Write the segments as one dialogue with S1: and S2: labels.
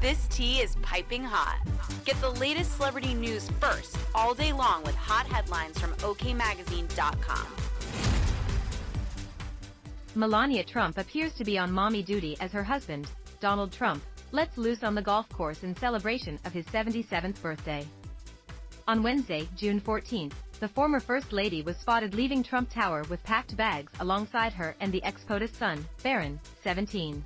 S1: This tea is piping hot. Get the latest celebrity news first all day long with hot headlines from OKMagazine.com.
S2: Melania Trump appears to be on mommy duty as her husband, Donald Trump, lets loose on the golf course in celebration of his 77th birthday. On Wednesday, June 14th, the former First Lady was spotted leaving Trump Tower with packed bags alongside her and the ex-POTUS son, Barron, 17.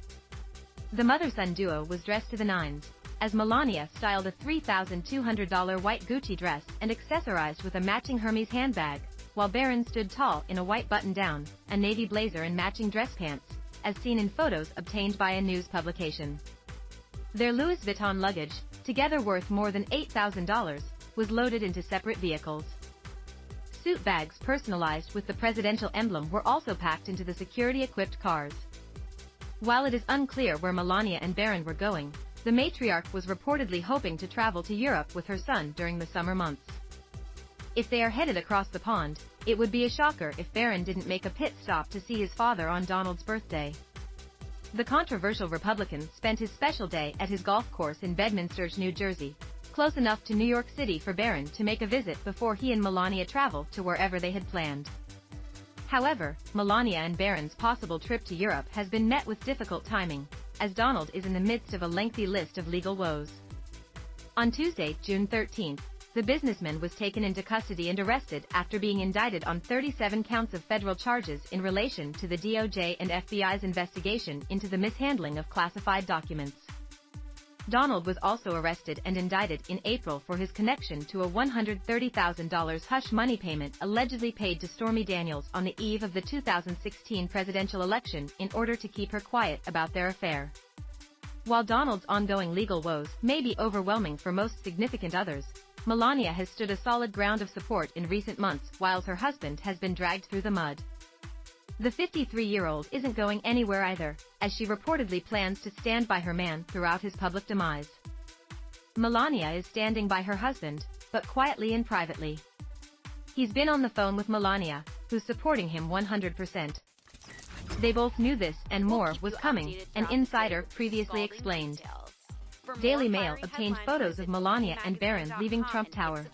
S2: The mother-son duo was dressed to the nines, as Melania styled a $3,200 white Gucci dress and accessorized with a matching Hermes handbag, while Barron stood tall in a white button-down, a navy blazer and matching dress pants, as seen in photos obtained by a news publication. Their Louis Vuitton luggage, together worth more than $8,000, was loaded into separate vehicles. Suit bags personalized with the presidential emblem were also packed into the security-equipped cars. While it is unclear where Melania and Barron were going, the matriarch was reportedly hoping to travel to Europe with her son during the summer months. If they are headed across the pond, it would be a shocker if Barron didn't make a pit stop to see his father on Donald's birthday. The controversial Republican spent his special day at his golf course in Bedminster, New Jersey, close enough to New York City for Barron to make a visit before he and Melania traveled to wherever they had planned. However, Melania and Barron's possible trip to Europe has been met with difficult timing, as Donald is in the midst of a lengthy list of legal woes. On Tuesday, June 13, the businessman was taken into custody and arrested after being indicted on 37 counts of federal charges in relation to the DOJ and FBI's investigation into the mishandling of classified documents. Donald was also arrested and indicted in April for his connection to a $130,000 hush money payment allegedly paid to Stormy Daniels on the eve of the 2016 presidential election in order to keep her quiet about their affair. While Donald's ongoing legal woes may be overwhelming for most significant others, Melania has stood a solid ground of support in recent months while her husband has been dragged through the mud. The 53-year-old isn't going anywhere either, as she reportedly plans to stand by her man throughout his public demise. Melania is standing by her husband, but quietly and privately. He's been on the phone with Melania, who's supporting him 100%. They both knew this and more was coming, an insider previously explained. Daily Mail obtained photos of Melania and Barron leaving Trump Tower.